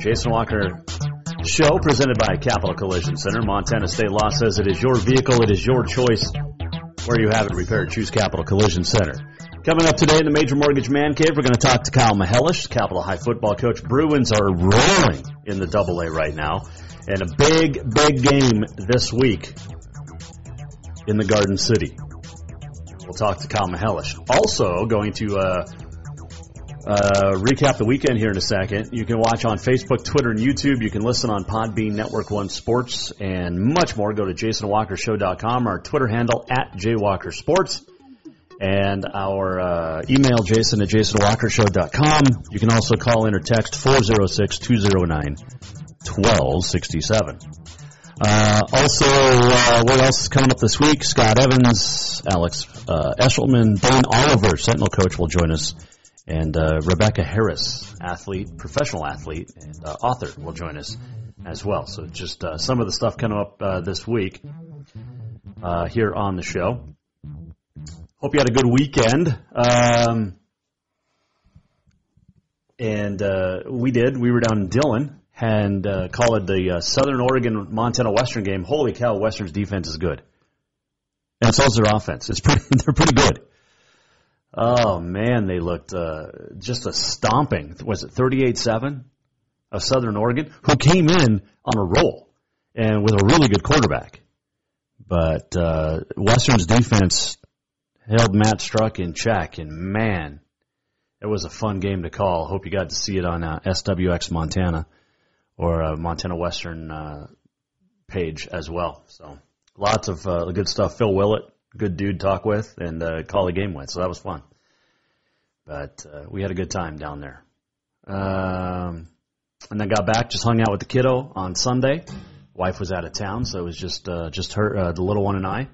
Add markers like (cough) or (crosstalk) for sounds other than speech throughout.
Jason Walker Show, presented by Capital Collision Center. Montana State Law says it is your vehicle, it is your choice. Where you have it repaired, choose Capital Collision Center. Coming up today in the Major Mortgage Man Cave, we're going to talk to Kyle Mihelish, Capital High football coach. Bruins are rolling in the Double A right now, and a big, big game this week in the Garden City. We'll talk to Kyle Mihelish. Also, going to uh, uh, recap the weekend here in a second. You can watch on Facebook, Twitter, and YouTube. You can listen on Podbean, Network One Sports, and much more. Go to jasonwalkershow.com, our Twitter handle at jwalkersports, and our uh, email, jason at jasonwalkershow.com. You can also call in or text 406-209-1267. Uh, also, uh, what else is coming up this week? Scott Evans, Alex uh, Eshelman, Dane Oliver, Sentinel coach, will join us, and uh, Rebecca Harris, athlete, professional athlete, and uh, author, will join us as well. So, just uh, some of the stuff coming up uh, this week uh, here on the show. Hope you had a good weekend. Um, and uh, we did. We were down in Dillon and uh, call it the Southern Oregon Montana Western game. Holy cow, Western's defense is good, and so is their offense. It's pretty. (laughs) They're pretty good. Oh man, they looked uh, just a stomping. Was it thirty-eight-seven of Southern Oregon, who came in on a roll and with a really good quarterback. But uh, Western's defense held Matt Struck in check, and man, it was a fun game to call. Hope you got to see it on uh, SWX Montana or uh, Montana Western uh, page as well. So lots of uh, good stuff. Phil Willett, good dude talk with and uh, call the game with. So that was fun. But uh, we had a good time down there. Um, and then got back, just hung out with the kiddo on Sunday. Wife was out of town, so it was just uh, just her, uh, the little one, and I,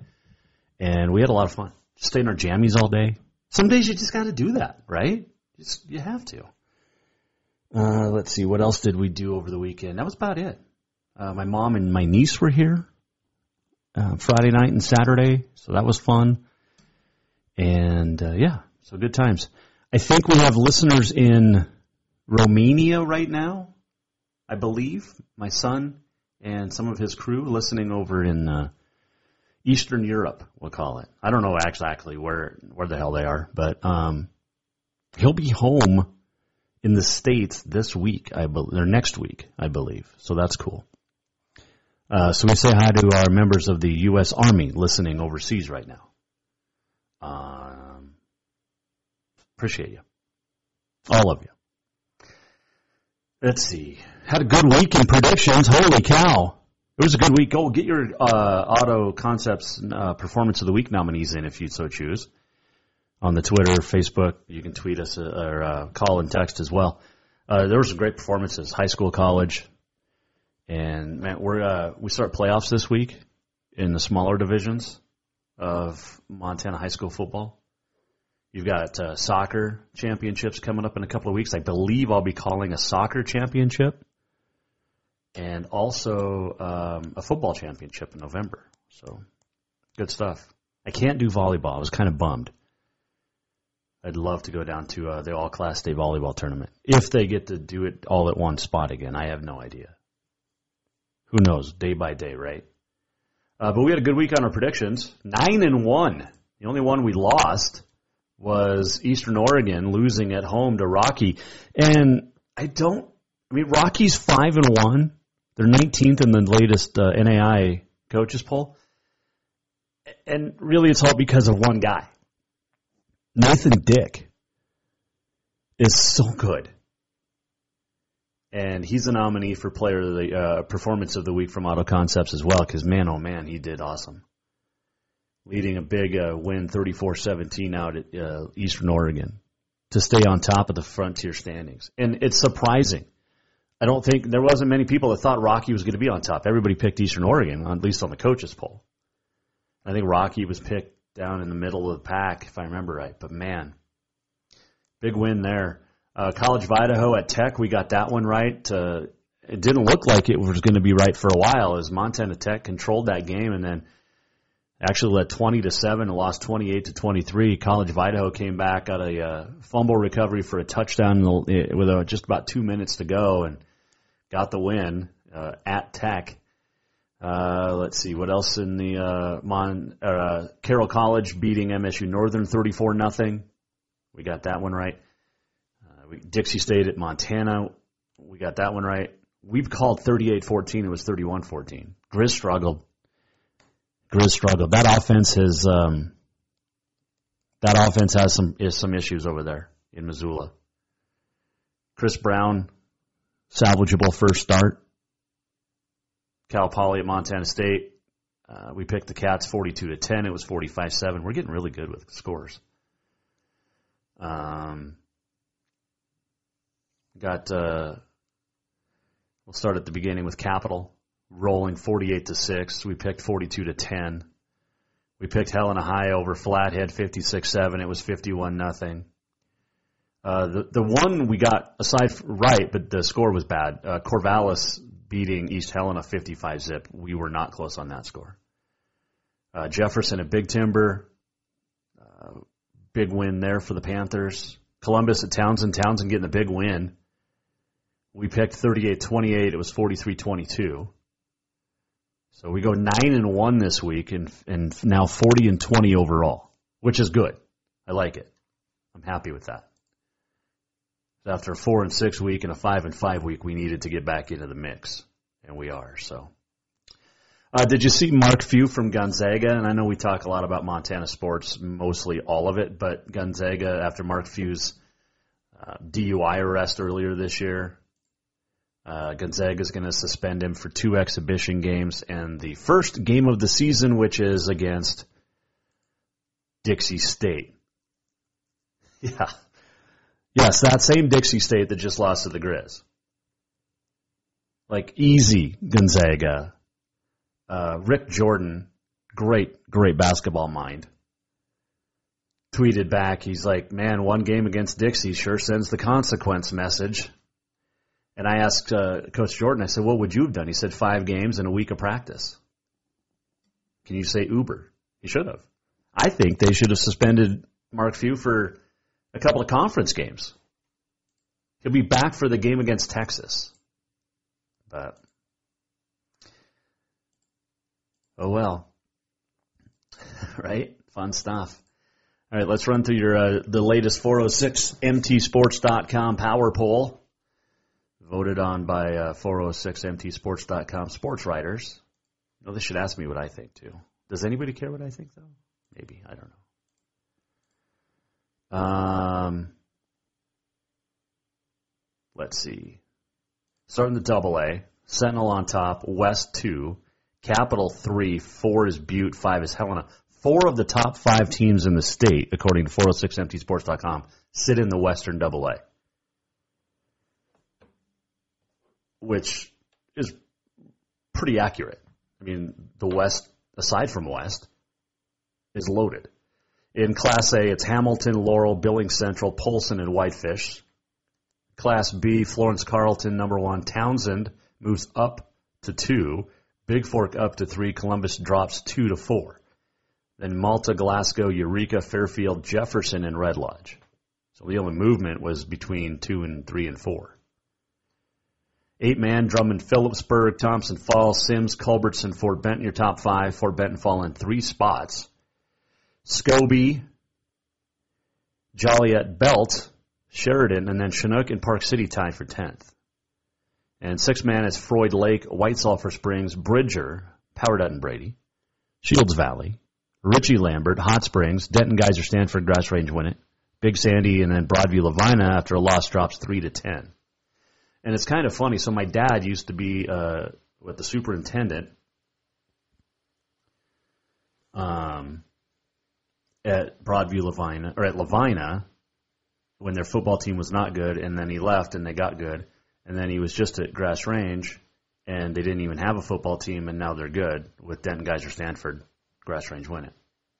and we had a lot of fun. Just stayed in our jammies all day. Some days you just got to do that, right? Just, you have to. Uh, let's see, what else did we do over the weekend? That was about it. Uh, my mom and my niece were here uh, Friday night and Saturday, so that was fun. And uh, yeah, so good times. I think we have listeners in Romania right now, I believe. My son and some of his crew listening over in uh, Eastern Europe, we'll call it. I don't know exactly where where the hell they are, but um, he'll be home in the states this week, I believe, or next week, I believe. So that's cool. Uh, so we say hi to our members of the U.S. Army listening overseas right now. Um, appreciate you, all of you. Let's see. Had a good week in predictions. Holy cow! It was a good week. Go get your uh, Auto Concepts uh, Performance of the Week nominees in if you'd so choose on the Twitter, Facebook. You can tweet us uh, or uh, call and text as well. There were some great performances, high school, college, and man, we're uh, we start playoffs this week in the smaller divisions of Montana high school football. You've got uh, soccer championships coming up in a couple of weeks. I believe I'll be calling a soccer championship and also um, a football championship in November. So good stuff. I can't do volleyball. I was kind of bummed. I'd love to go down to uh, the all class day volleyball tournament if they get to do it all at one spot again. I have no idea. Who knows? Day by day, right? Uh, but we had a good week on our predictions. Nine and one. The only one we lost was Eastern Oregon losing at home to Rocky, and I don't. I mean, Rocky's five and one. They're 19th in the latest uh, NAIA coaches poll, and really, it's all because of one guy. Nathan Dick is so good, and he's a nominee for Player of the uh, Performance of the Week from Auto Concepts as well. Because man, oh man, he did awesome leading a big uh, win 34-17 out at uh, Eastern Oregon to stay on top of the Frontier standings. And it's surprising. I don't think there wasn't many people that thought Rocky was going to be on top. Everybody picked Eastern Oregon, at least on the coaches poll. I think Rocky was picked down in the middle of the pack, if I remember right. But man, big win there. Uh, College of Idaho at Tech, we got that one right. Uh, it didn't look like it was going to be right for a while as Montana Tech controlled that game and then actually led 20 to 7 and lost 28 to 23. College of Idaho came back, got a uh, fumble recovery for a touchdown with uh, just about two minutes to go and got the win uh, at Tech. Uh, let's see what else in the uh, Mon uh, Carroll College beating MSU Northern 34 nothing. We got that one right. Uh, we, Dixie State at Montana. We got that one right. We've called 38-14. It was 31-14. Grizz struggled. Grizz struggled. That offense has um, that offense has some is some issues over there in Missoula. Chris Brown, salvageable first start. Cal Poly at Montana State. Uh, we picked the Cats 42 to 10. It was 45 7. We're getting really good with scores. Um, got, uh, we'll start at the beginning with Capital rolling 48 to 6. We picked 42 to 10. We picked Helena High over Flathead 56-7. It was 51 nothing. Uh, the the one we got aside right, but the score was bad. Uh, Corvallis beating East Helena 55 zip. We were not close on that score. Uh, Jefferson at Big Timber, uh, big win there for the Panthers. Columbus at Townsend. Townsend getting a big win. We picked 38-28. It was 43-22. So we go nine and one this week, and and now forty and twenty overall, which is good. I like it. I'm happy with that. After a four and six week and a five and five week, we needed to get back into the mix, and we are. So, uh, did you see Mark Few from Gonzaga? And I know we talk a lot about Montana sports, mostly all of it, but Gonzaga after Mark Few's uh, DUI arrest earlier this year, uh, Gonzaga is going to suspend him for two exhibition games and the first game of the season, which is against Dixie State. (laughs) Yeah. Yes, that same Dixie State that just lost to the Grizz. Like easy Gonzaga. Uh, Rick Jordan, great, great basketball mind, tweeted back. He's like, man, one game against Dixie sure sends the consequence message. And I asked uh, Coach Jordan, I said, what would you have done? He said, five games and a week of practice. Can you say Uber? He should have. I think they should have suspended Mark Few for a couple of conference games. He'll be back for the game against Texas. But, oh well. (laughs) right? Fun stuff. All right, let's run through your uh, the latest 406mtsports.com power poll voted on by uh, 406mtsports.com sports writers. No, they should ask me what I think too. Does anybody care what I think though? Maybe I don't know. Um, let's see. Starting the double A, Sentinel on top, West two, Capital three, four is Butte, five is Helena. Four of the top five teams in the state, according to 406mtsports.com, sit in the Western Double A. which is pretty accurate. I mean, the West, aside from West, is loaded. In Class A, it's Hamilton, Laurel, Billings Central, Polson, and Whitefish. Class B, Florence Carlton, number one. Townsend moves up to two. Big Fork up to three. Columbus drops two to four. Then Malta, Glasgow, Eureka, Fairfield, Jefferson, and Red Lodge. So the only movement was between two and three and four. Eight man, Drummond, Philipsburg, Thompson Falls, Simms, Culbertson, Fort Benton, your top five. Fort Benton fall in three spots. Scobey, Joliet Belt, Sheridan, and then Chinook and Park City tied for 10th. And six man is Froid Lake, White Sulphur Springs, Bridger, Power Dutton Brady, Shields Valley, Richey Lambert, Hot Springs, Denton Geyser Stanford, Grass Range Winnett, Big Sandy, and then Broadview Lavina after a loss drops 3 to 10. And it's kind of funny. So my dad used to be uh, with the superintendent um, at Broadview Lavina or at Lavina when their football team was not good, and then he left and they got good, and then he was just at Grass Range, and they didn't even have a football team, and now they're good with Denton Geyser Stanford, Grass Range Winnett.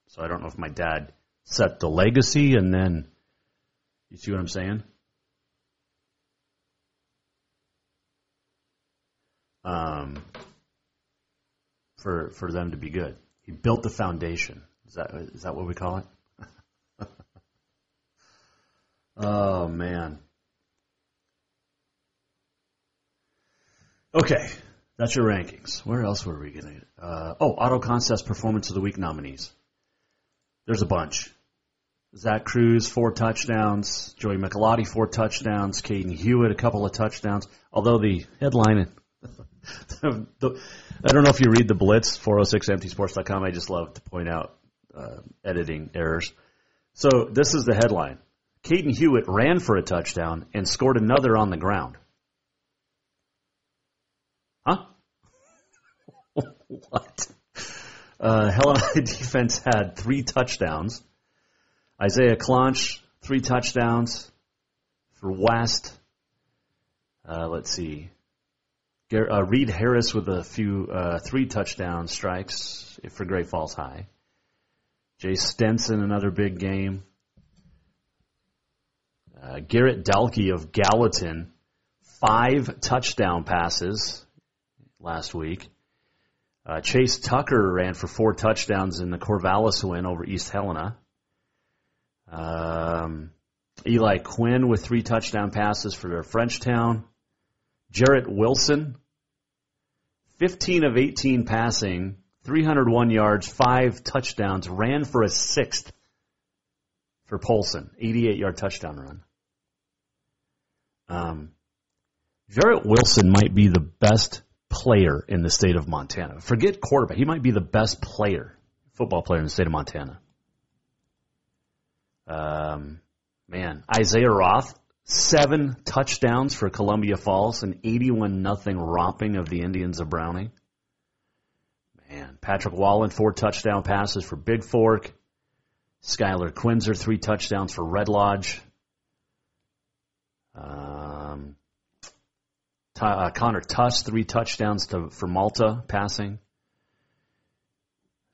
So I don't know if my dad set the legacy and then you see what I'm saying? Um, for for them to be good. He built the foundation. Is that is that what we call it? (laughs) oh man. Okay, that's your rankings. Where else were we gonna? Uh, oh, Auto Concepts Performance of the Week nominees. There's a bunch. Zach Cruz, four touchdowns. Joey Michelotti, four touchdowns. Caden Hewitt, a couple of touchdowns. Although the headline, (laughs) the, I don't know if you read the Blitz, 406mtsports.com. I just love to point out uh, editing errors. So this is the headline. Caden Hewitt ran for a touchdown and scored another on the ground. Huh? (laughs) what? Uh, Helena (laughs) defense had three touchdowns. Isaiah Clonch, three touchdowns for West. Uh, let's see. Uh, Reed Harris with a few uh, three touchdown strikes for Great Falls High. Jay Stenson, another big game. Uh, Garrett Dalkey of Gallatin, five touchdown passes last week. Uh, Chase Tucker ran for four touchdowns in the Corvallis win over East Helena. Um, Eli Quinn with three touchdown passes for their Frenchtown. Jarrett Wilson, 15 of 18 passing, 301 yards, five touchdowns, ran for a sixth for Polson, 88 yard touchdown run. Um, Jarrett Wilson might be the best player in the state of Montana. Forget quarterback. He might be the best player, football player in the state of Montana. Um, man, Isaiah Roth, seven touchdowns for Columbia Falls, an 81 nothing romping of the Indians of Browning. Man, Patrick Wallen, four touchdown passes for Big Fork. Skylar Quinzer, three touchdowns for Red Lodge. Um, uh, Connor Tuss, three touchdowns to, for Malta passing.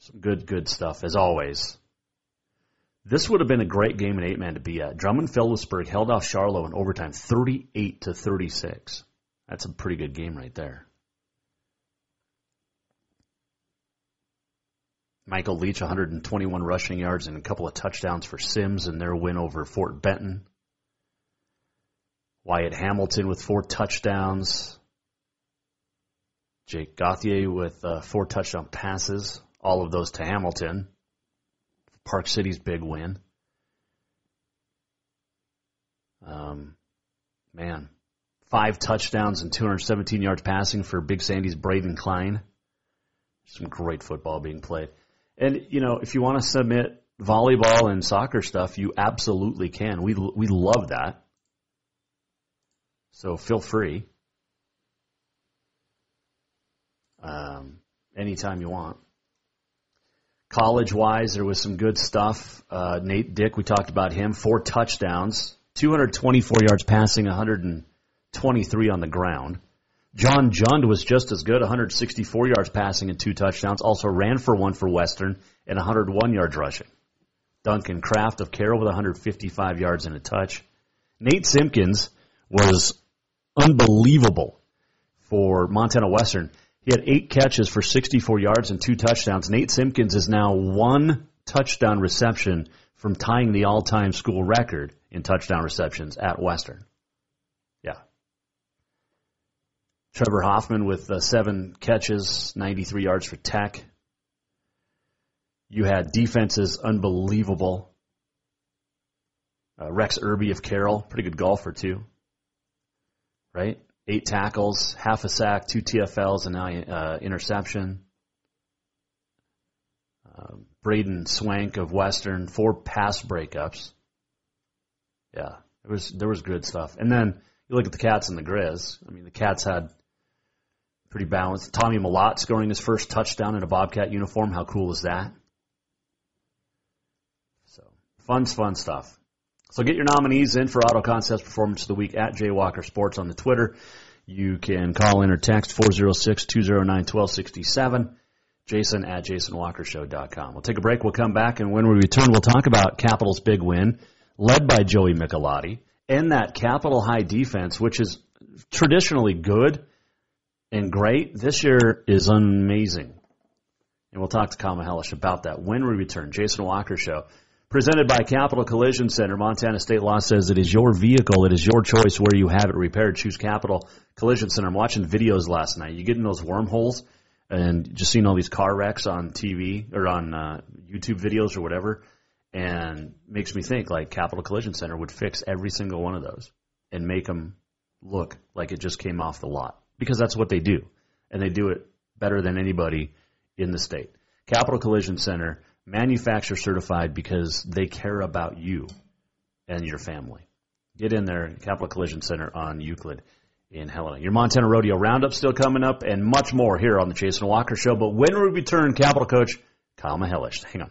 Some good, good stuff as always. This would have been a great game in eight man to be at. Drummond Philipsburg held off Charlo in overtime, thirty-eight to thirty-six. That's a pretty good game right there. Michael Leach, 121 rushing yards and a couple of touchdowns for Simms in their win over Fort Benton. Wyatt Hamilton with four touchdowns. Jake Gauthier with uh, four touchdown passes, all of those to Hamilton. Park City's big win. Um, man, five touchdowns and 217 yards passing for Big Sandy's Braden Klein. Some great football being played. And, you know, if you want to submit volleyball and soccer stuff, you absolutely can. We, we love that. So feel free. Um, anytime you want. College wise, there was some good stuff. Uh, Nate Dick, we talked about him. Four touchdowns, 224 yards passing, 123 on the ground. John Jund was just as good, 164 yards passing and two touchdowns. Also ran for one for Western and 101 yards rushing. Duncan Kraft of Carroll with 155 yards and a touch. Nate Simpkins was unbelievable for Montana Western. He had eight catches for 64 yards and two touchdowns. Nate Simpkins is now one touchdown reception from tying the all-time school record in touchdown receptions at Western. Yeah. Trevor Hoffman with uh, seven catches, 93 yards for Tech. You had defenses unbelievable. Uh, Rex Irby of Carroll, pretty good golfer too. Right? Eight tackles, half a sack, two TFLs, and now uh, interception. Uh, Braden Swank of Western, four pass breakups. Yeah, there was there was good stuff. And then you look at the Cats and the Grizz. I mean, the Cats had pretty balanced. Tommy Mellott scoring his first touchdown in a Bobcat uniform. How cool is that? So fun, fun stuff. So get your nominees in for Auto Concepts Performance of the Week at Jaywalker Sports on the Twitter. You can call in or text 406-209-1267. Jason at jasonwalkershow.com. We'll take a break. We'll come back, and when we return, we'll talk about Capital's big win, led by Joey Michelotti, and that Capital High defense, which is traditionally good and great. This year is amazing. And we'll talk to Kyle Mihelish about that when we return. Jason Walker Show. Presented by Capital Collision Center. Montana state law says it is your vehicle. It is your choice where you have it repaired. Choose Capital Collision Center. I'm watching videos last night. You get in those wormholes and just seeing all these car wrecks on TV or on uh, YouTube videos or whatever, and makes me think like Capital Collision Center would fix every single one of those and make them look like it just came off the lot because that's what they do, and they do it better than anybody in the state. Capital Collision Center manufacturer certified because they care about you and your family. Get in there, Capital Collision Center on Euclid in Helena. Your Montana Rodeo Roundup still coming up and much more here on the Jason Walker Show. But when we return, Capital Coach Kyle Mihelish. Hang on.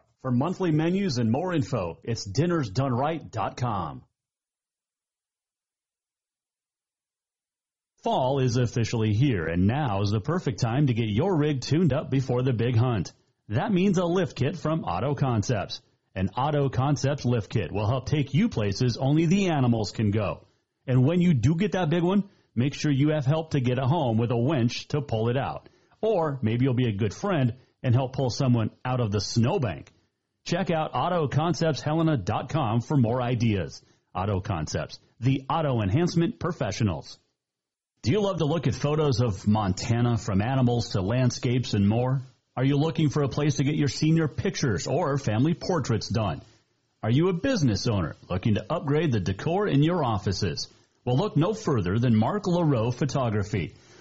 For monthly menus and more info, it's dinnersdoneright.com. Fall is officially here, and now is the perfect time to get your rig tuned up before the big hunt. That means a lift kit from Auto Concepts. An Auto Concepts lift kit will help take you places only the animals can go. And when you do get that big one, make sure you have help to get it home with a winch to pull it out. Or maybe you'll be a good friend and help pull someone out of the snowbank. Check out AutoConceptsHelena.com for more ideas. Auto Concepts, the auto enhancement professionals. Do you love to look at photos of Montana from animals to landscapes and more? Are you looking for a place to get your senior pictures or family portraits done? Are you a business owner looking to upgrade the decor in your offices? Well, look no further than Mark LaRoe Photography.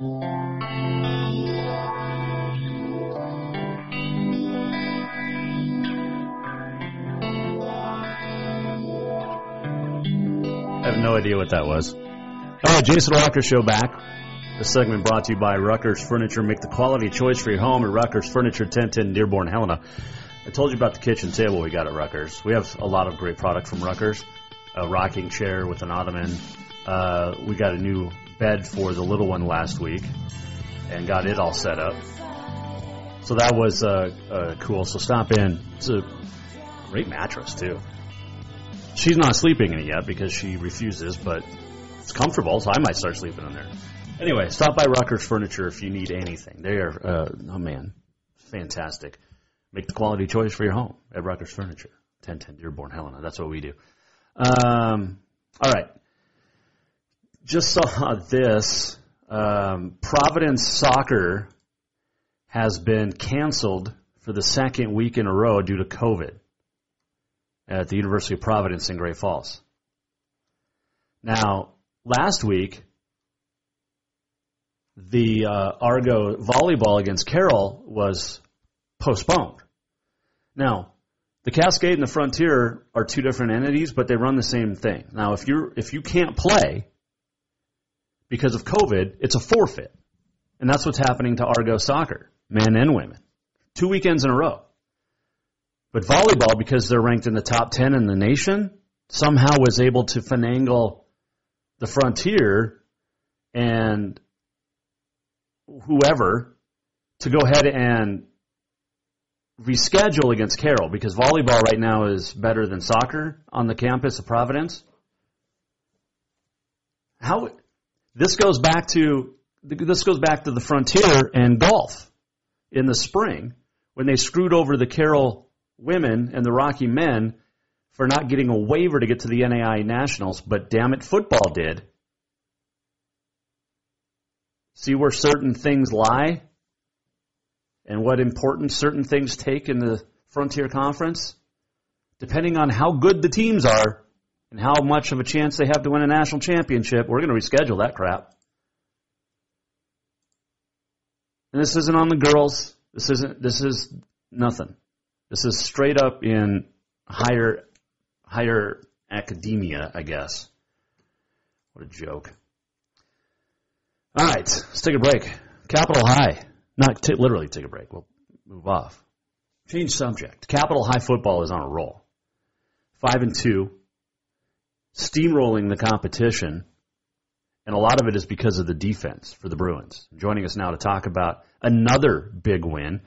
I have no idea what that was. Right, Jason Walker Show back. This segment brought to you by Rucker's Furniture. Make the quality choice for your home at Rucker's Furniture, 1010 Dearborn, Helena. I told you about the kitchen table we got at Rucker's. We have a lot of great product from Rucker's. A rocking chair with an ottoman. Uh, we got a new bed for the little one last week and got it all set up. So that was uh, uh, cool. So stop in. It's a great mattress too. She's not sleeping in it yet because she refuses, but it's comfortable, so I might start sleeping in there. Anyway, stop by Rucker's Furniture if you need anything. They are, uh, oh man, fantastic. Make the quality choice for your home at Rucker's Furniture, 1010 Dearborn, Helena. That's what we do. Um, all right. Just saw this. Um, Providence Soccer has been canceled for the second week in a row due to COVID at the University of Providence in Great Falls. Now, last week, the uh, Argo volleyball against Carroll was postponed. Now, the Cascade and the Frontier are two different entities, but they run the same thing. Now, if you if you can't play because of COVID, it's a forfeit, and that's what's happening to Argo soccer, men and women, two weekends in a row. But volleyball, because they're ranked in the top 10 in the nation, somehow was able to finagle the frontier and whoever to go ahead and reschedule against Carroll because volleyball right now is better than soccer on the campus of Providence. How this goes back to this goes back to the frontier and golf in the spring when they screwed over the Carroll women and the Rocky men for not getting a waiver to get to the NAIA Nationals, but damn it, football did. See where certain things lie and what importance certain things take in the Frontier Conference? Depending on how good the teams are and how much of a chance they have to win a national championship, we're going to reschedule that crap. And this isn't on the girls. This isn't, this is nothing. This is straight up in higher higher academia, I guess. What a joke. All right, let's take a break. Capital High. Not t- literally take a break. We'll move off. Change subject. Capital High football is on a roll. Five and two, steamrolling the competition, and a lot of it is because of the defense for the Bruins. Joining us now to talk about another big win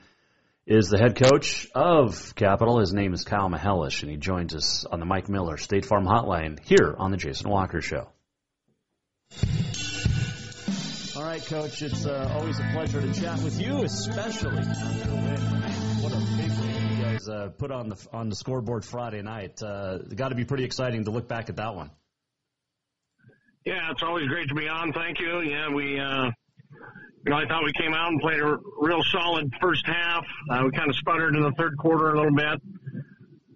is the head coach of Capital. His name is Kyle Mihelish, and he joins us on the Mike Miller State Farm Hotline here on the Jason Walker Show. All right, Coach. It's uh, always a pleasure to chat with you, especially after win. What a big guys uh, put on the on the scoreboard Friday night. Uh, Got to be pretty exciting to look back at that one. Yeah, it's always great to be on. Thank you. Yeah, we uh, you know, I thought we came out and played a real solid first half. Uh, we kind of sputtered in the third quarter a little bit.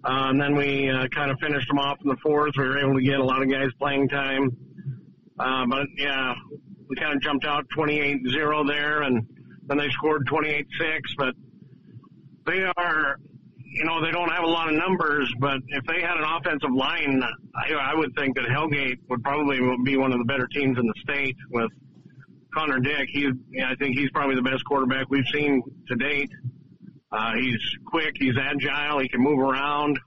Uh, and then we uh, kind of finished them off in the fourth. We were able to get a lot of guys playing time. Uh, but yeah, we kind of jumped out 28-0 there, and then they scored 28-6. But they are, you know, they don't have a lot of numbers. But if they had an offensive line, I, I would think that Hellgate would probably be one of the better teams in the state with Connor Dick. He, I think he's probably the best quarterback we've seen to date. Uh, he's quick, he's agile, he can move around.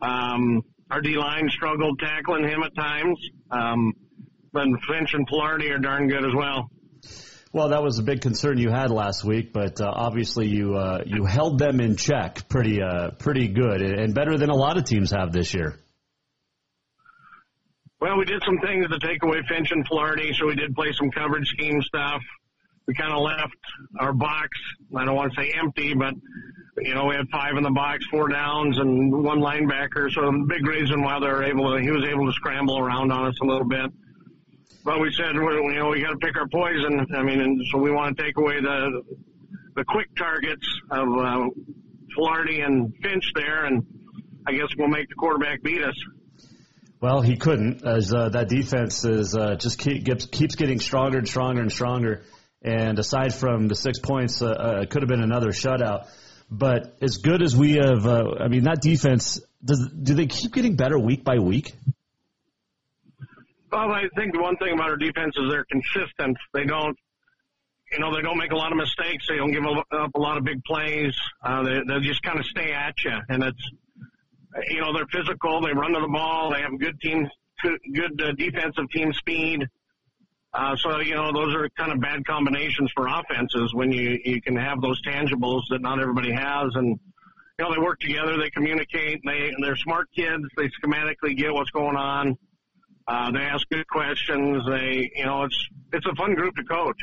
Um, our D line struggled tackling him at times. Um, but Finch and Filardi are darn good as well. Well, that was a big concern you had last week, but uh, obviously you uh, you held them in check pretty uh, pretty good and better than a lot of teams have this year. Well, we did some things to take away Finch and Filardi, so we did play some coverage scheme stuff we kind of left our box. I don't want to say empty, but you know we had five in the box, four downs, and one linebacker. So the big reason why they were able to, he was able to scramble around on us a little bit. But we said, you know, we got to pick our poison. I mean, and so we want to take away the the quick targets of uh, Filardi and Finch there, and I guess we'll make the quarterback beat us. Well, he couldn't, as uh, that defense is uh, just keep, keeps getting stronger and stronger and stronger. And aside from the six points, uh, uh, it could have been another shutout. But as good as we have, uh, I mean, that defense, does, do they keep getting better week by week? Well, I think the one thing about our defense is they're consistent. They don't, you know, they don't make a lot of mistakes. They don't give up a lot of big plays. Uh, they, they just kind of stay at you. And it's, you know, they're physical. They run to the ball. They have good team, good uh, defensive team speed. Uh, so, you know, those are kind of bad combinations for offenses when you, you can have those tangibles that not everybody has. And, you know, they work together, they communicate, they, they're smart kids, they schematically get what's going on. Uh, they ask good questions. They, you know, it's, it's a fun group to coach.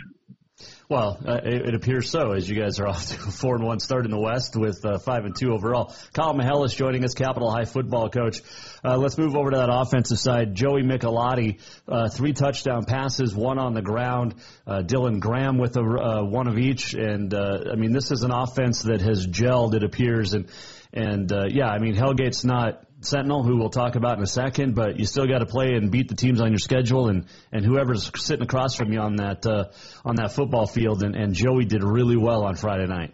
Well, uh, it, it, appears so, as you guys are off to a four and one start in the West with uh, five and two overall. Kyle Mihelish joining us, Capital High football coach. Uh, let's move over to that offensive side. Joey Michelotti, uh, three touchdown passes, one on the ground. Uh, Dylan Graham with a, uh, one of each, and I mean this is an offense that has gelled. It appears, and and yeah, I mean Hellgate's not Sentinel, who we'll talk about in a second, but you still got to play and beat the teams on your schedule, and and whoever's sitting across from you on that uh, on that football field. And, and Joey did really well on Friday night.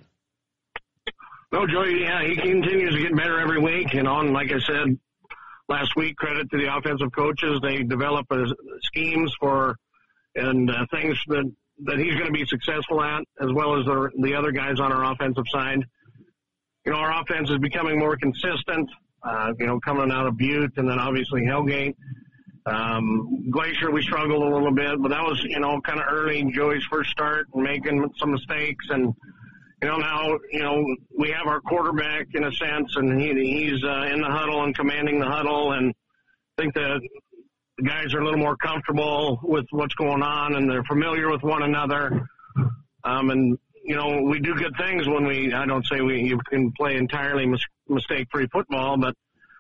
No, Joey, yeah, he continues to get better every week. And on, like I said last week, credit to the offensive coaches. They develop uh, schemes for and uh, things that that he's going to be successful at, as well as the the other guys on our offensive side. You know, our offense is becoming more consistent uh, you know, coming out of Butte and then obviously Hellgate. Um, Glacier, we struggled a little bit, but that was, you know, kind of early in Joey's first start and making some mistakes. And, you know, now, you know, we have our quarterback in a sense and he, he's, uh, in the huddle and commanding the huddle. And I think that the guys are a little more comfortable with what's going on and they're familiar with one another. Um, and, you know, we do good things when we, I don't say we, you can play entirely mistake free football, but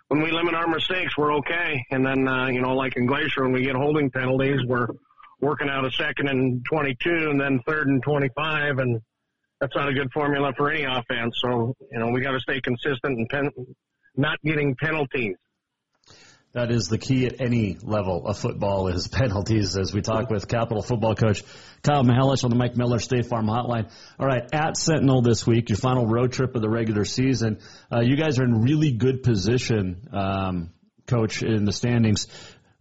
when we limit our mistakes, we're okay. And then, uh, you know, like in Glacier, when we get holding penalties, we're working out a second and 22 and then third and 25. And that's not a good formula for any offense. So, you know, we got to stay consistent and pen- not getting penalties. That is the key at any level of football is (laughs) penalties. As we talk with Capital football coach Kyle Mihelish on the Mike Miller State Farm Hotline. All right, at Sentinel this week, your final road trip of the regular season. Uh, you guys are in really good position, um, coach, in the standings.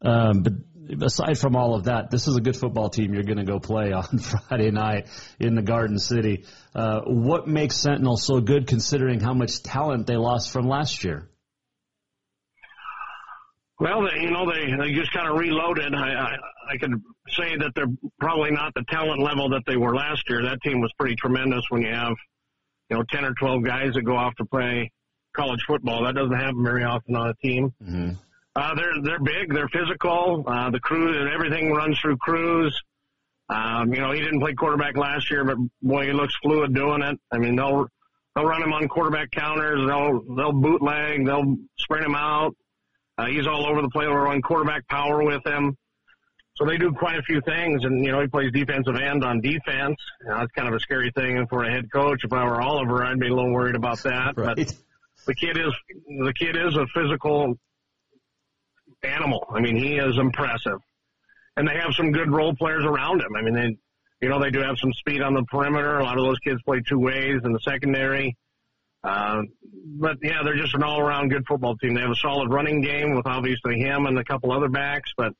Um, but aside from all of that, this is a good football team you're going to go play on (laughs) Friday night in the Garden City. Uh, what makes Sentinel so good considering how much talent they lost from last year? Well, they, you know, they they just kind of reloaded. I, I I could say that they're probably not the talent level that they were last year. That team was pretty tremendous. When you have, you know, ten or twelve guys that go off to play college football, that doesn't happen very often on a team. Mm-hmm. Uh, they're they're big. They're physical. Uh, the crew and everything runs through Cruz. Um, you know, he didn't play quarterback last year, but boy, he looks fluid doing it. I mean, they'll they'll run him on quarterback counters. They'll they'll bootleg. They'll sprint him out. Uh, he's all over the place. We're on quarterback power with him. So they do quite a few things, and you know he plays defensive end on defense. You know, that's kind of a scary thing for a head coach. If I were Oliver, I'd be a little worried about that. Right. But the kid is the kid is a physical animal. I mean, he is impressive, and they have some good role players around him. I mean, they you know they do have some speed on the perimeter. A lot of those kids play two ways in the secondary. Uh, but yeah, they're just an all-around good football team. They have a solid running game with obviously him and a couple other backs, but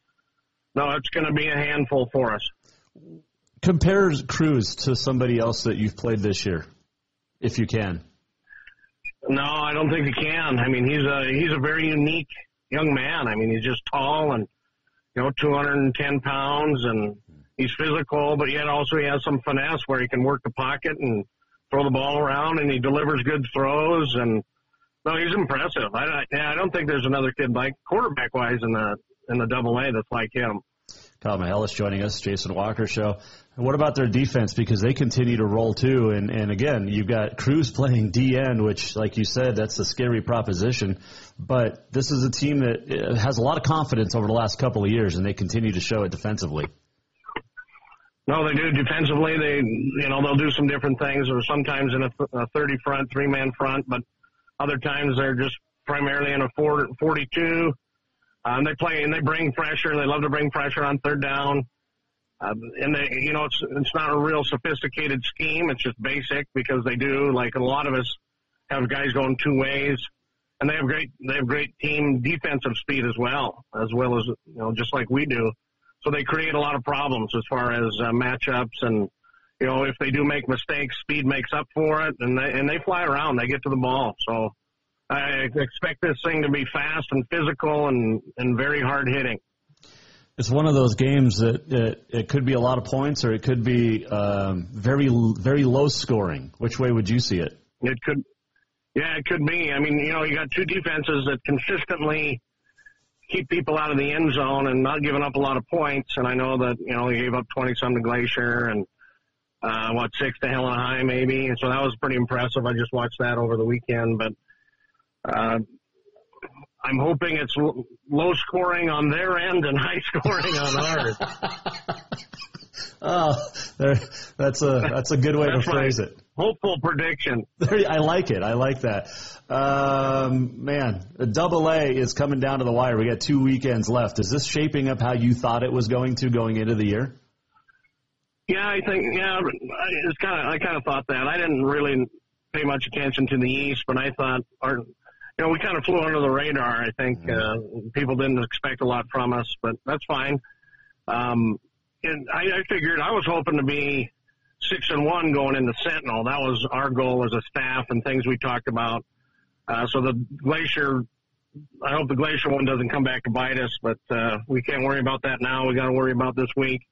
no, it's going to be a handful for us. Compare Cruz to somebody else that you've played this year, if you can. No, I don't think he can. I mean, he's a he's a very unique young man. I mean, he's just tall and you know, 210 pounds, and he's physical, but yet also he has some finesse where he can work the pocket and throw the ball around, and he delivers good throws. And no, he's impressive. I, I, I don't think there's another kid like quarterback wise in the in the Double A that's like him. Kyle Mihelish joining us, Jason Walker show. What about their defense? Because they continue to roll too. And, and again, you've got Cruz (laughs) playing DN, which, like you said, that's a scary proposition. But this is a team that uh, has a lot of confidence over the last couple of years, and they continue to show it defensively. No, they do defensively. They, you know, they'll do some different things, or sometimes in a, a 30 front, three man front, but other times they're just primarily in a 42. Um, they play and they bring pressure. They love to bring pressure on third down. Um, and they, you know, it's it's not a real sophisticated scheme. It's just basic because they do like a lot of us have guys going two ways, and they have great they have great team defensive speed as well, as well as you know just like we do. So they create a lot of problems as far as uh, matchups and you know if they do make mistakes, speed makes up for it, and they and they fly around. They get to the ball. So I expect this thing to be fast and physical and and very hard hitting. It's one of those games that it, it could be a lot of points or it could be um, very very low scoring. Which way would you see it? It could, yeah, it could be. I mean, you know, you got two defenses that consistently keep people out of the end zone and not giving up a lot of points. And I know that, you know, he gave up 20 some to Glacier and, uh, what, six to Helena High maybe. And so that was pretty impressive. I just watched that over the weekend, but, uh, I'm hoping it's low scoring on their end and high scoring on ours. (laughs) oh, that's a that's a good way to phrase it. Hopeful prediction. (laughs) I like it. I like that. Um, man, Double A is coming down to the wire. We got two weekends left. Is this shaping up how you thought it was going to going into the year? Yeah, I think yeah. It's kind of I kind of thought that. I didn't really pay much attention to the East, but I thought our you know, we kind of flew under the radar. I think mm-hmm. uh, people didn't expect a lot from us, but that's fine. Um, and I, I figured I was hoping to be six and one going into Sentinel. That was our goal as a staff and things we talked about. Uh, so the Glacier, I hope the Glacier one doesn't come back to bite us, but uh, we can't worry about that now. We got to worry about this week.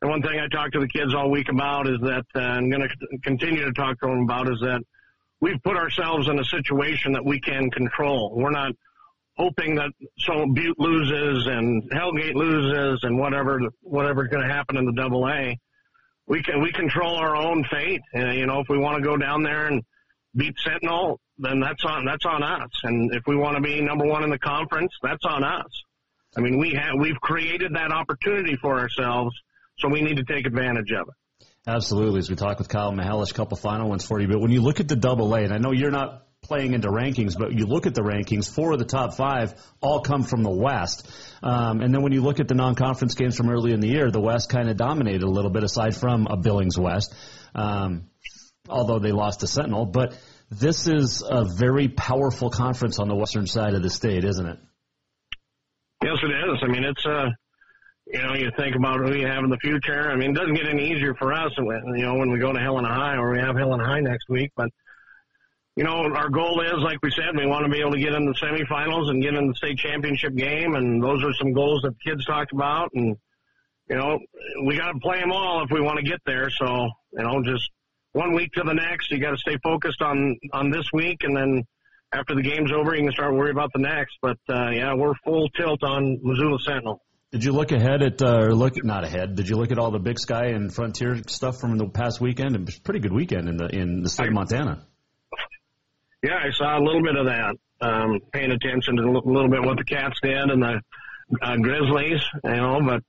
And one thing I talked to the kids all week about is that uh, I'm going to continue to talk to them about is that we've put ourselves in a situation that we can control. We're not hoping that so Butte loses and Hellgate loses and whatever whatever's going to happen in the Double A. We can we control our own fate. And, you know, if we want to go down there and beat Sentinel, then that's on that's on us. And if we want to be number one in the conference, that's on us. I mean, we have we've created that opportunity for ourselves, so we need to take advantage of it. Absolutely. As we talk with Kyle Mihelish, a couple final ones for you. But when you look at the double A, and I know you're not playing into rankings, but you look at the rankings, four of the top five all come from the West. Um, and then when you look at the non-conference games from early in the year, the West kind of dominated a little bit aside from a Billings West, um, although they lost to Sentinel. But this is a very powerful conference on the western side of the state, isn't it? Yes, it is. I mean, it's a uh, you know, you think about who you have in the future. I mean, it doesn't get any easier for us, you know, when we go to Helena High or we have Helena High next week. But, you know, our goal is, like we said, we want to be able to get in the semifinals and get in the state championship game. And those are some goals that kids talked about. And, you know, we got to play them all if we want to get there. So, you know, just one week to the next, you got to stay focused on, on this week. And then after the game's over, you can start worrying about the next. But, uh, yeah, we're full tilt on Missoula Sentinel. Did you look ahead at, uh, or look not ahead? Did you look at all the Big Sky and Frontier stuff from the past weekend? It was a pretty good weekend in the in the state of Montana. Yeah, I saw a little bit of that. Um, paying attention to a little bit what the Cats did and the uh, Grizzlies, you know. But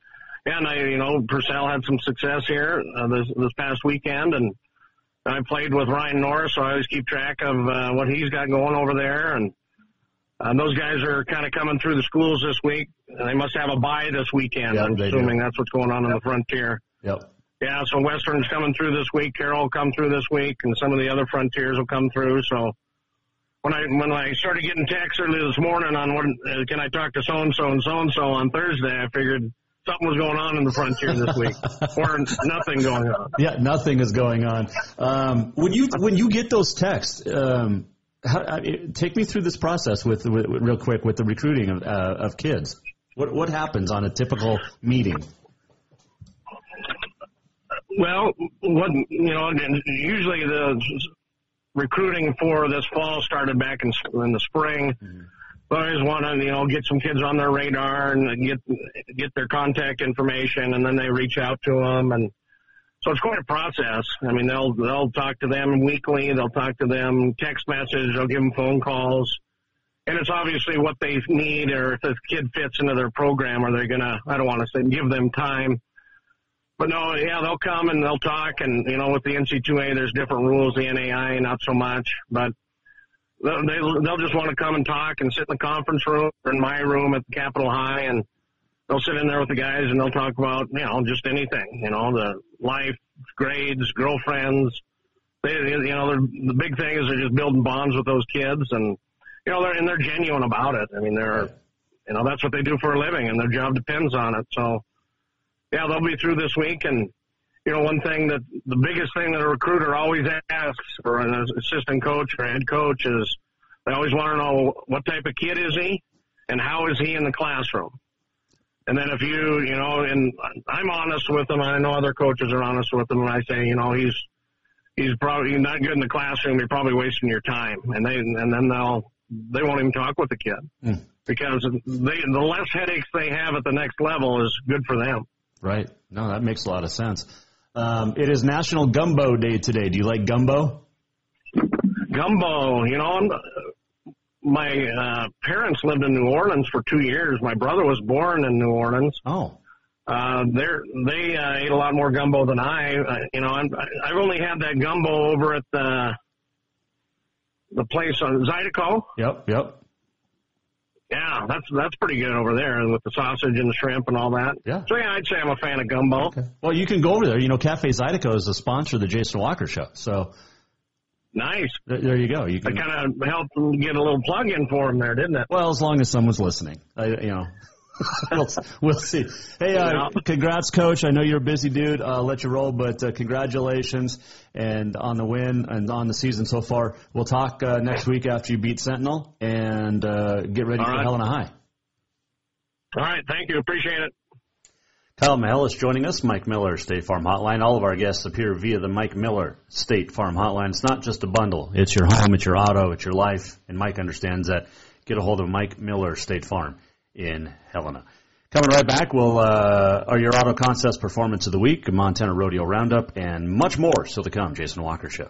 yeah, and I, you know, Purcell had some success here uh, this this past weekend, and I played with Ryan Norris, so I always keep track of uh, what he's got going over there. And uh, those guys are kind of coming through the schools this week. They must have a bye this weekend. Yep, I'm assuming do. that's what's going on in the frontier. Yep. Yeah, so Western's coming through this week. Carroll will come through this week, and some of the other frontiers will come through. So when I when I started getting texts early this morning on what uh, can I talk to so and so and so and so on Thursday, I figured something was going on in the frontier this week, (laughs) or nothing going on. Yeah, nothing is going on. Um, when you when you get those texts, um, how, I, take me through this process with, with, real quick with the recruiting of uh, of kids. What what happens on a typical meeting? Well, what you know, usually the recruiting for this fall started back in, in the spring. I always want to, you know, get some kids on their radar and get get their contact information, and then they reach out to them, and so it's quite a process. I mean, they'll they'll talk to them weekly, they'll talk to them text message, they'll give them phone calls, and it's obviously what they need, or if this kid fits into their program, are they gonna? I don't want to say give them time. But no, yeah, they'll come and they'll talk, and you know, with the NC2A, there's different rules. The NAI, not so much, but they- they'll just want to come and talk and sit in the conference room or in my room at the Capital High, and they'll sit in there with the guys and they'll talk about you know just anything, you know, the life, grades, girlfriends. They, you know, the big thing is they're just building bonds with those kids, and you know, they're and they're genuine about it. I mean, they're, you know, that's what they do for a living, and their job depends on it. So yeah, they'll be through this week. And, you know, one thing that the biggest thing that a recruiter always asks for an assistant coach or head coach is they always want to know what type of kid is he and how is he in the classroom. And then if you, you know, and I'm honest with them, I know other coaches are honest with them, and I say, you know, he's, he's probably not good in the classroom. You're probably wasting your time. And they, and then they'll, they won't even talk with the kid hmm. because they, the less headaches they have at the next level is good for them. Right. No, that makes a lot of sense. Um, it is National Gumbo Day today. Do you like gumbo? Gumbo, you know, I'm- my uh, parents lived in New Orleans for two years. My brother was born in New Orleans. Oh. Uh, they're, they uh, ate a lot more gumbo than I. Uh, you know, I'm, I've only had that gumbo over at the the place on Zydeco. Yep. Yep. Yeah, that's that's pretty good over there with the sausage and the shrimp and all that. Yeah. So yeah, I'd say I'm a fan of gumbo. Okay. Well, you can go over there. You know, Cafe Zydeco is a sponsor of the Jason Walker Show. So Nice. th- there you go. You I can. kind of helped get a little plug in for him there, didn't it? Well, as long as someone's listening, I, you know. (laughs) we'll, we'll see. Hey, uh, congrats, coach. I know you're a busy dude. I'll let you roll, but uh, congratulations and on the win and on the season so far. We'll talk uh, next week after you beat Sentinel and uh, get ready All for right. Helena High. All right, thank you, appreciate it. Kyle Mihelish joining us, Mike Miller, State Farm Hotline. All of our guests appear via the Mike Miller State Farm Hotline. It's not just a bundle. It's your home, it's your auto, it's your life. And Mike understands that. Get a hold of Mike Miller State Farm in Helena. Coming right back, we'll, uh, are your Auto Concepts performance of the week, Montana Rodeo Roundup, and much more still to come. Jason Walker Show.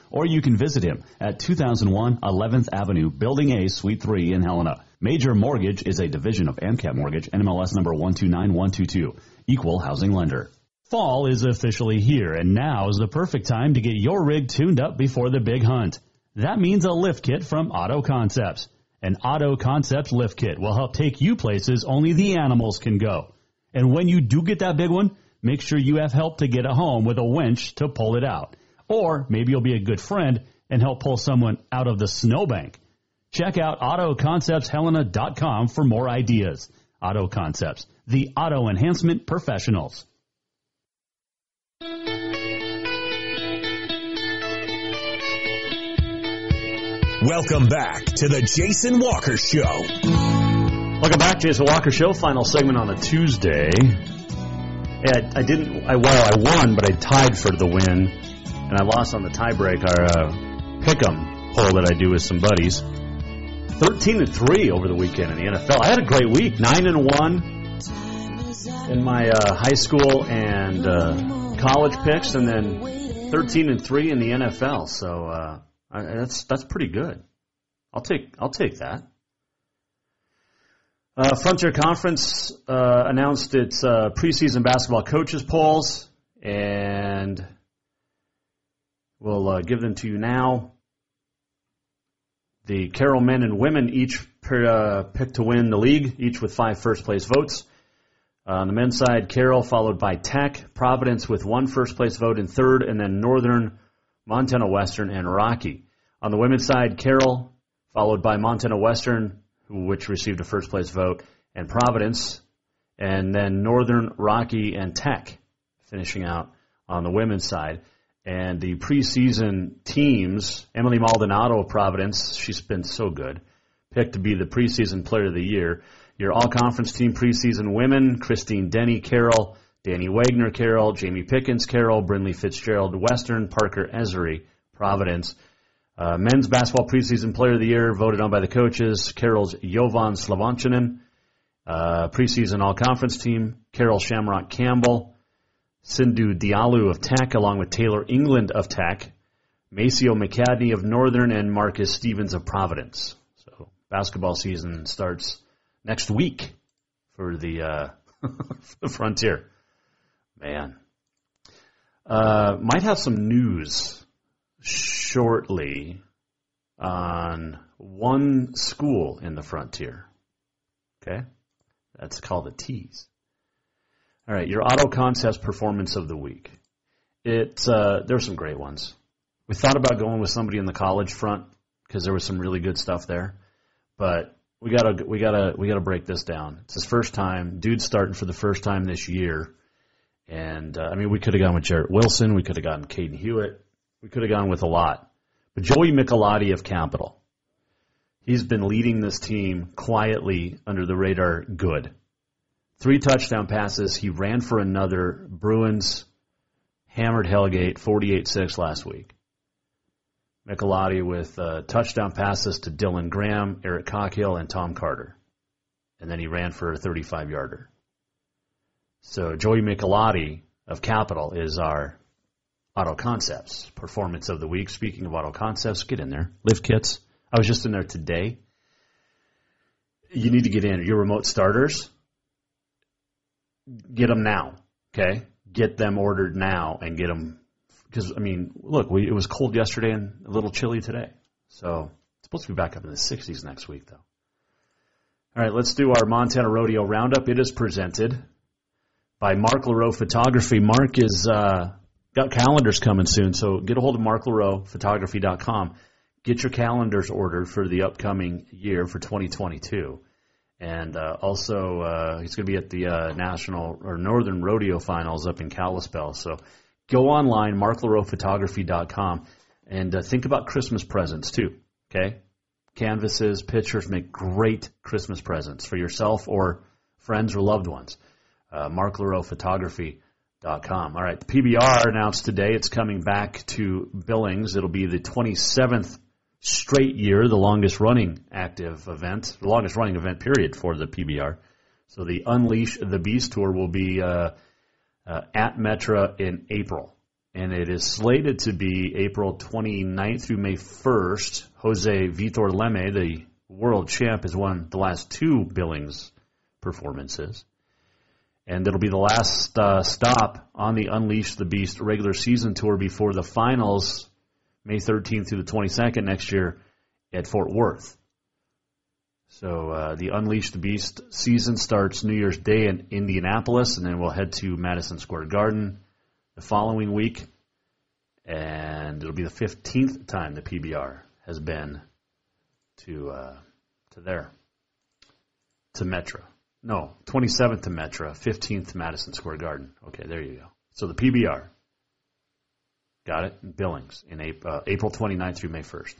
or you can visit him at 2001 11th Avenue, Building A, Suite 3 in Helena. Major Mortgage is a division of AMCAP Mortgage, NMLS number 129122, equal housing lender. Fall is officially here, and now is the perfect time to get your rig tuned up before the big hunt. That means a lift kit from Auto Concepts. An Auto Concepts lift kit will help take you places only the animals can go. And when you do get that big one, make sure you have help to get it home with a winch to pull it out. Or maybe you'll be a good friend and help pull someone out of the snowbank. Check out AutoConceptsHelena.com for more ideas. Auto Concepts, the auto enhancement professionals. Welcome back to the Jason Walker Show. Welcome back, Jason Walker Show. Final segment on a Tuesday. I, I didn't. I well, I won, but I tied for the win, and I lost on the tiebreak. Our uh, pick'em poll that I do with some buddies. Thirteen and three over the weekend in the NFL. I had a great week. Nine and one in my uh, high school and uh, college picks, and then thirteen and three in the NFL. So. Uh, I, that's that's pretty good. I'll take I'll take that. Uh, Frontier Conference uh, announced its uh, preseason basketball coaches polls, and we'll uh, give them to you now. The Carroll men and women each uh, picked to win the league, each with five first place votes. Uh, on the men's side, Carroll followed by Tech, Providence with one first place vote in third, and then Northern Montana Western, and Rocky. On the women's side, Carroll, followed by Montana Western, which received a first place vote, and Providence, and then Northern, Rocky, and Tech finishing out on the women's side. And the preseason teams, Emily Maldonado of Providence, she's been so good, picked to be the preseason player of the year. Your all conference team preseason women, Christine Denny Carroll, Danny Wagner Carroll, Jamie Pickens Carroll, Brinley Fitzgerald Western, Parker Esery Providence. Uh, men's basketball preseason player of the year voted on by the coaches, Carroll's Jovan Sljivancanin. Uh, preseason all conference team, Carroll Shamrock Campbell, Sindhu Diallo of Tech, along with Taylor England of Tech, Maceo McCadney of Northern, and Marcus Stevens of Providence. So basketball season starts next week for the, uh, the (laughs) Frontier. Man. Uh, might have some news shortly on one school in the frontier. Okay? That's called a tease. All right, your Auto Concepts performance of the week. It uh, there's some great ones. We thought about going with somebody in the college front because there was some really good stuff there, but we gotta we gotta we gotta break this down. It's his first time. Dude's starting for the first time this year. And uh, I mean, we could have gone with Jarrett Wilson. We could have gotten Caden Hewitt. We could have gone with a lot. But Joey Michelotti of Capital, he's been leading this team quietly under the radar good. Three touchdown passes. He ran for another. Bruins hammered Hellgate 48-6 last week. Michelotti with uh, touchdown passes to Dylan Graham, Eric Cockhill, and Tom Carter. And then he ran for a 35-yarder. So Joey Michelotti of Capital is our Auto Concepts performance of the week. Speaking of Auto Concepts, get in there. Lift kits. I was just in there today. You need to get in. Your remote starters, get them now. Okay, get them ordered now and get them because I mean, look, we, it was cold yesterday and a little chilly today, so it's supposed to be back up in the 60s next week, though. All right, let's do our Montana Rodeo Roundup. It is presented by Mark LaRoe Photography. Mark is uh, got calendars coming soon, so get a hold of marklaroephotography.com. Get your calendars ordered for the upcoming year for 2022. And uh, also, uh, he's going to be at the uh, National or Northern Rodeo Finals up in Kalispell. So go online, marklaroephotography.com, and uh, think about Christmas presents too. Okay, canvases, pictures make great Christmas presents for yourself or friends or loved ones. Uh, marklaroephotography.com. All right, the PBR announced today it's coming back to Billings. It'll be the 27th straight year, the longest running active event, the longest running event period for the PBR. So the Unleash the Beast tour will be uh, uh, at Metra in April. And it is slated to be April 29th through May 1st. Jose Vitor Leme, the world champ, has won the last two Billings performances. And it'll be the last uh, stop on the Unleash the Beast regular season tour before the finals, May 13th through the 22nd next year at Fort Worth. So uh, the Unleash the Beast season starts New Year's Day in Indianapolis, and then we'll head to Madison Square Garden the following week, and it'll be the 15th time the PBR has been to uh, to there to Metra. No, 27th to Metra, 15th to Madison Square Garden. Okay, there you go. So the PBR. Got it? Billings in April, uh, April 29th through May 1st.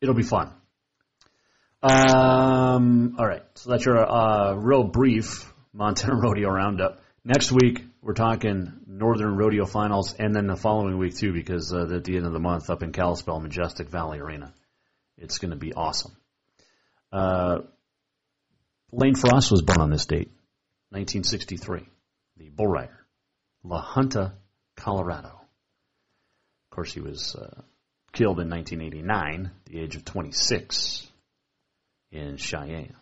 It'll be fun. Um, all right, so that's your uh, real brief Montana (laughs) Rodeo Roundup. Next week, we're talking Northern Rodeo Finals, and then the following week, too, because uh, at the end of the month up in Kalispell, Majestic Valley Arena. It's going to be awesome. Uh, Lane Frost was born on this date, 1963, the bull rider, La Junta, Colorado. Of course, he was uh, killed in 1989, the age of 26 in Cheyenne.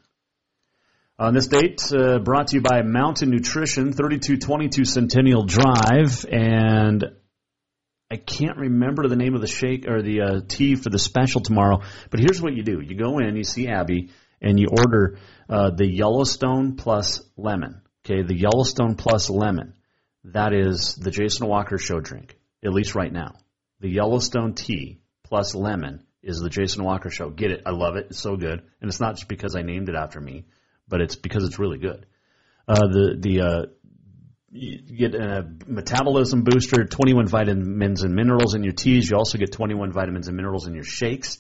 On this date, uh, brought to you by Mountain Nutrition, 3222 Centennial Drive, and I can't remember the name of the shake or the uh, tea for the special tomorrow. But here's what you do: you go in, you see Abby, and you order uh, the Yellowstone plus lemon. Okay, the Yellowstone plus lemon. That is the Jason Walker Show drink, at least right now. The Yellowstone tea plus lemon is the Jason Walker Show. Get it? I love it. It's so good, and it's not just because I named it after me, but it's because it's really good. Uh, the the uh, you get a metabolism booster, 21 vitamins and minerals in your teas. You also get 21 vitamins and minerals in your shakes.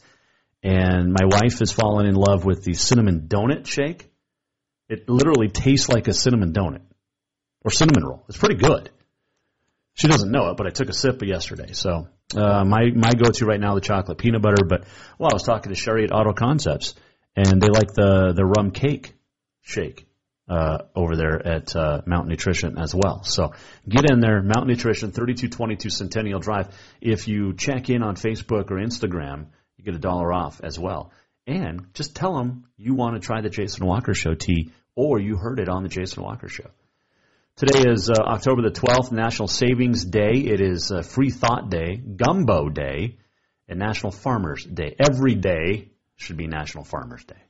And my wife has fallen in love with the cinnamon donut shake. It literally tastes like a cinnamon donut or cinnamon roll. It's pretty good. She doesn't know it, but I took a sip of yesterday. So uh, my my go-to right now the chocolate peanut butter. But well, I was talking to Sherry at Auto Concepts, and they like the the rum cake shake uh, over there at uh, Mountain Nutrition as well. So get in there, Mountain Nutrition, 3222 Centennial Drive. If you check in on Facebook or Instagram, you get a dollar off as well. And just tell them you want to try the Jason Walker Show tea, or you heard it on the Jason Walker Show. Today is uh, October the 12th, National Savings Day. It is uh, Free Thought Day, Gumbo Day, and National Farmers Day. Every day should be National Farmers Day.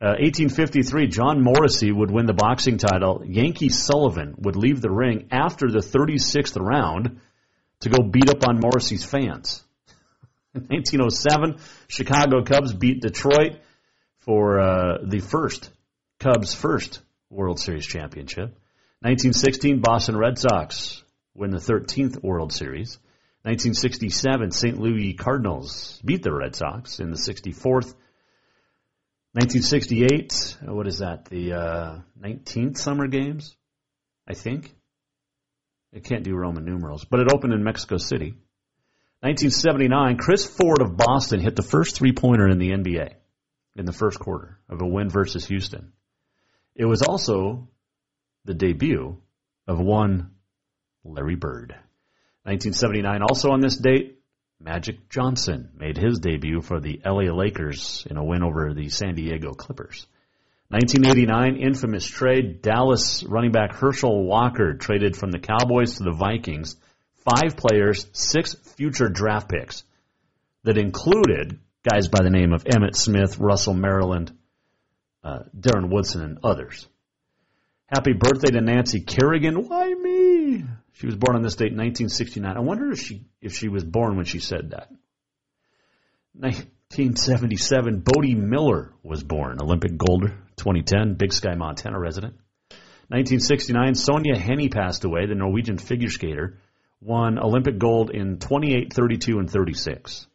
Uh, 1853, John Morrissey would win the boxing title. Yankee Sullivan would leave the ring after the 36th round to go beat up on Morrissey's fans. (laughs) In 1907, Chicago Cubs beat Detroit for uh, the first Cubs' first World Series championship. 1916, Boston Red Sox win the 13th World Series. 1967, St. Louis Cardinals beat the Red Sox in the 64th. 1968, what is that? The uh, 19th Summer Games, I think. It can't do Roman numerals, but it opened in Mexico City. 1979, Chris Ford of Boston hit the first three pointer in the NBA in the first quarter of a win versus Houston. It was also the debut of one Larry Bird. 1979, also on this date, Magic Johnson made his debut for the LA Lakers in a win over the San Diego Clippers. 1989, infamous trade, Dallas running back Herschel Walker traded from the Cowboys to the Vikings. Five players, six future draft picks that included guys by the name of Emmitt Smith, Russell Maryland, uh, Darren Woodson, and others. Happy birthday to Nancy Kerrigan. Why me? She was born on this date, 1969. I wonder if she if she was born when she said that. 1977, Bode Miller was born, Olympic gold 2010, Big Sky, Montana resident. 1969, Sonja Henie passed away, the Norwegian figure skater, won Olympic gold in 28, 32, and 36.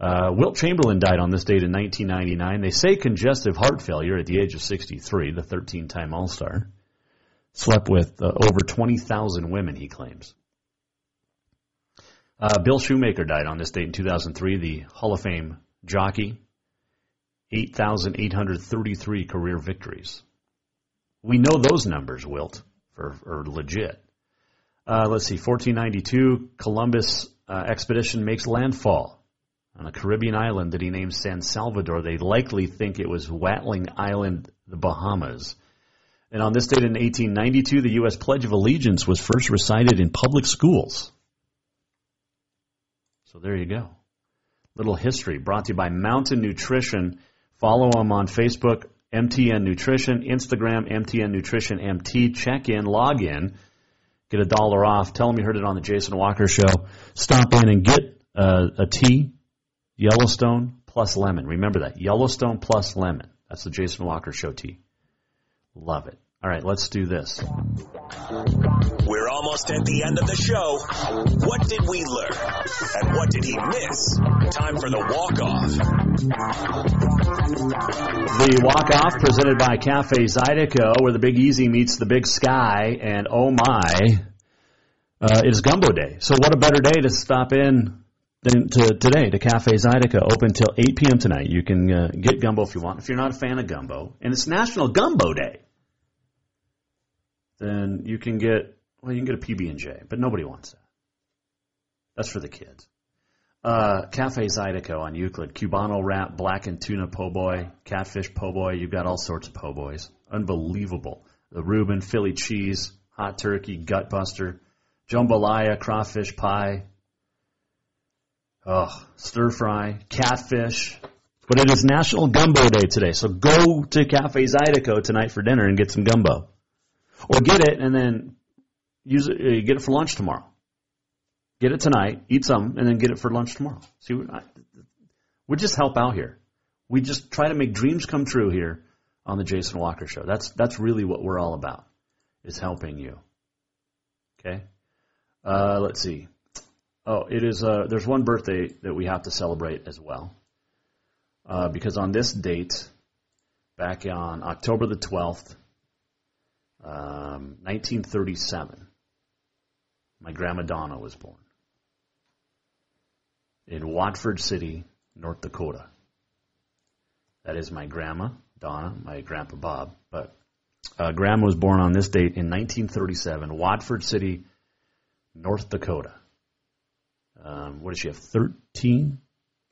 Uh, Wilt Chamberlain died on this date in 1999. They say congestive heart failure at the age of 63, the 13 time All Star. Slept with uh, over 20,000 women, he claims. Uh, Bill Shoemaker died on this date in 2003, the Hall of Fame jockey. 8,833 career victories. We know those numbers, Wilt, for, legit. Uh, let's see, 1492, Columbus uh, expedition makes landfall on a Caribbean island that he named San Salvador. They likely think it was Watling Island, the Bahamas. And on this date in 1892, the U.S. Pledge of Allegiance was first recited in public schools. So there you go. Little history brought to you by Mountain Nutrition. Follow them on Facebook, MTN Nutrition, Instagram, MTN Nutrition MT. Check in, log in, get a dollar off. Tell them you heard it on the Jason Walker Show. Stop in and get uh, a tea, Yellowstone plus lemon. Remember that Yellowstone plus lemon. That's the Jason Walker Show tea. Love it. All right, let's do this. We're almost at the end of the show. What did we learn? And what did he miss? Time for the walk off. The walk off presented by Cafe Zydeco, where the Big Easy meets the Big Sky, and oh my, uh, it is Gumbo Day. So what a better day to stop in than to today to Cafe Zydeco, open till 8 p.m. tonight. You can uh, get gumbo if you want. If you're not a fan of gumbo, and it's National Gumbo Day then you can get well, you can get a PB and J, but nobody wants that. That's for the kids. Uh, Cafe Zydeco on Euclid, Cubano wrap, black and tuna po' boy, catfish po' boy. You've got all sorts of po' boys. Unbelievable. The Reuben, Philly cheese, hot turkey, gut buster, jambalaya, crawfish pie. Oh, stir fry, catfish. But it is National Gumbo Day today, so go to Cafe Zydeco tonight for dinner and get some gumbo. Or get it and then use it, uh, get it for lunch tomorrow. Get it tonight, eat some, and then get it for lunch tomorrow. See, we just help out here. We just try to make dreams come true here on the Jason Walker Show. That's that's really what we're all about, is helping you. Okay. Uh, let's see. Oh, it is. Uh, there's one birthday that we have to celebrate as well, uh, because on this date, back on October the 12th, um, 1937, my grandma Donna was born in Watford City, North Dakota. That is my grandma Donna, my grandpa Bob. But uh, grandma was born on this date in 1937, Watford City, North Dakota. Um, what did she have? 13?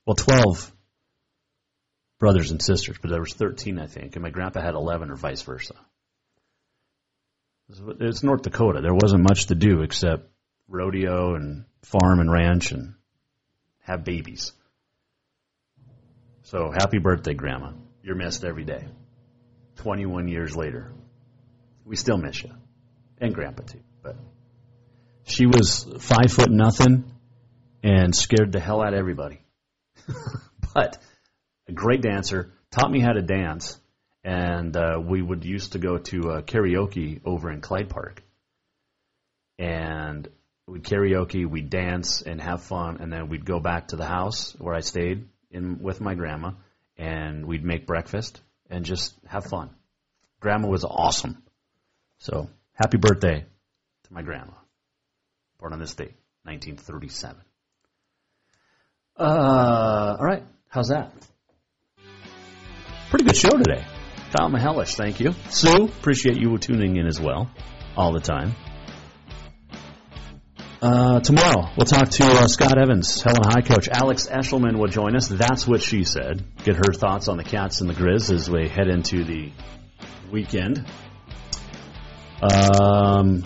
Well, 12 brothers and sisters, but there was 13, I think, and my grandpa had 11 or vice versa. It's North Dakota. There wasn't much to do except rodeo and farm and ranch and have babies. So happy birthday, Grandma. You're missed every day. 21 years later. We still miss you. And Grandpa, too. But she was five foot nothing and scared the hell out of everybody. (laughs) but a great dancer, taught me how to dance and uh, we would used to go to uh, karaoke over in Clyde Park, and we'd karaoke, we'd dance and have fun, and then we'd go back to the house where I stayed in with my grandma, and we'd make breakfast and just have fun. Grandma was awesome, so happy birthday to my grandma, born on this date, 1937. Uh, all right, how's that? Pretty good show today. Tom Hellish, thank you. Sue, appreciate you tuning in as well, all the time. Uh, tomorrow, we'll talk to uh, Scott Evans, Helen High coach. Alex Eshelman will join us. That's what she said. Get her thoughts on the Cats and the Grizz as we head into the weekend. Um,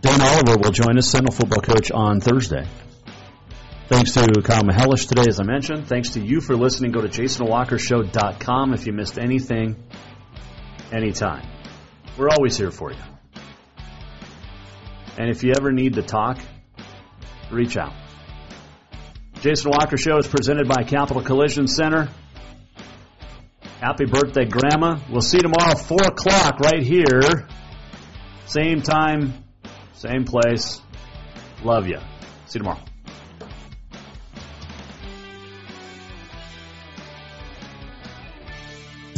Dan Oliver will join us, Sentinel football coach, on Thursday. Thanks to Kyle Mihelish today, as I mentioned. Thanks to you for listening. Go to jasonwalkershow.com if you missed anything, anytime. We're always here for you. And if you ever need to talk, reach out. Jason Walker Show is presented by Capital Collision Center. Happy birthday, Grandma. We'll see you tomorrow, 4 o'clock, right here. Same time, same place. Love you. See you tomorrow.